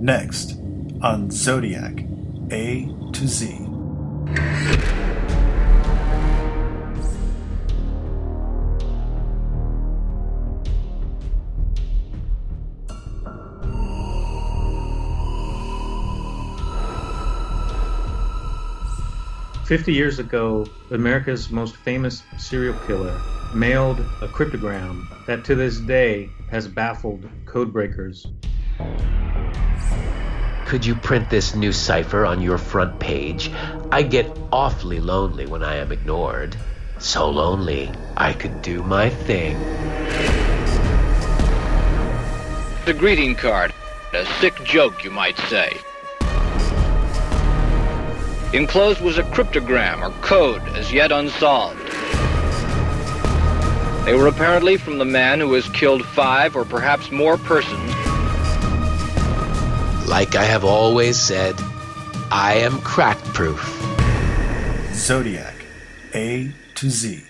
Next on Zodiac A to Z. Fifty years ago, America's most famous serial killer mailed a cryptogram that to this day has baffled codebreakers. Could you print this new cipher on your front page? I get awfully lonely when I am ignored. So lonely, I could do my thing. The greeting card. A sick joke, you might say. Enclosed was a cryptogram or code as yet unsolved. They were apparently from the man who has killed five or perhaps more persons. Like I have always said, I am crack proof. Zodiac A to Z.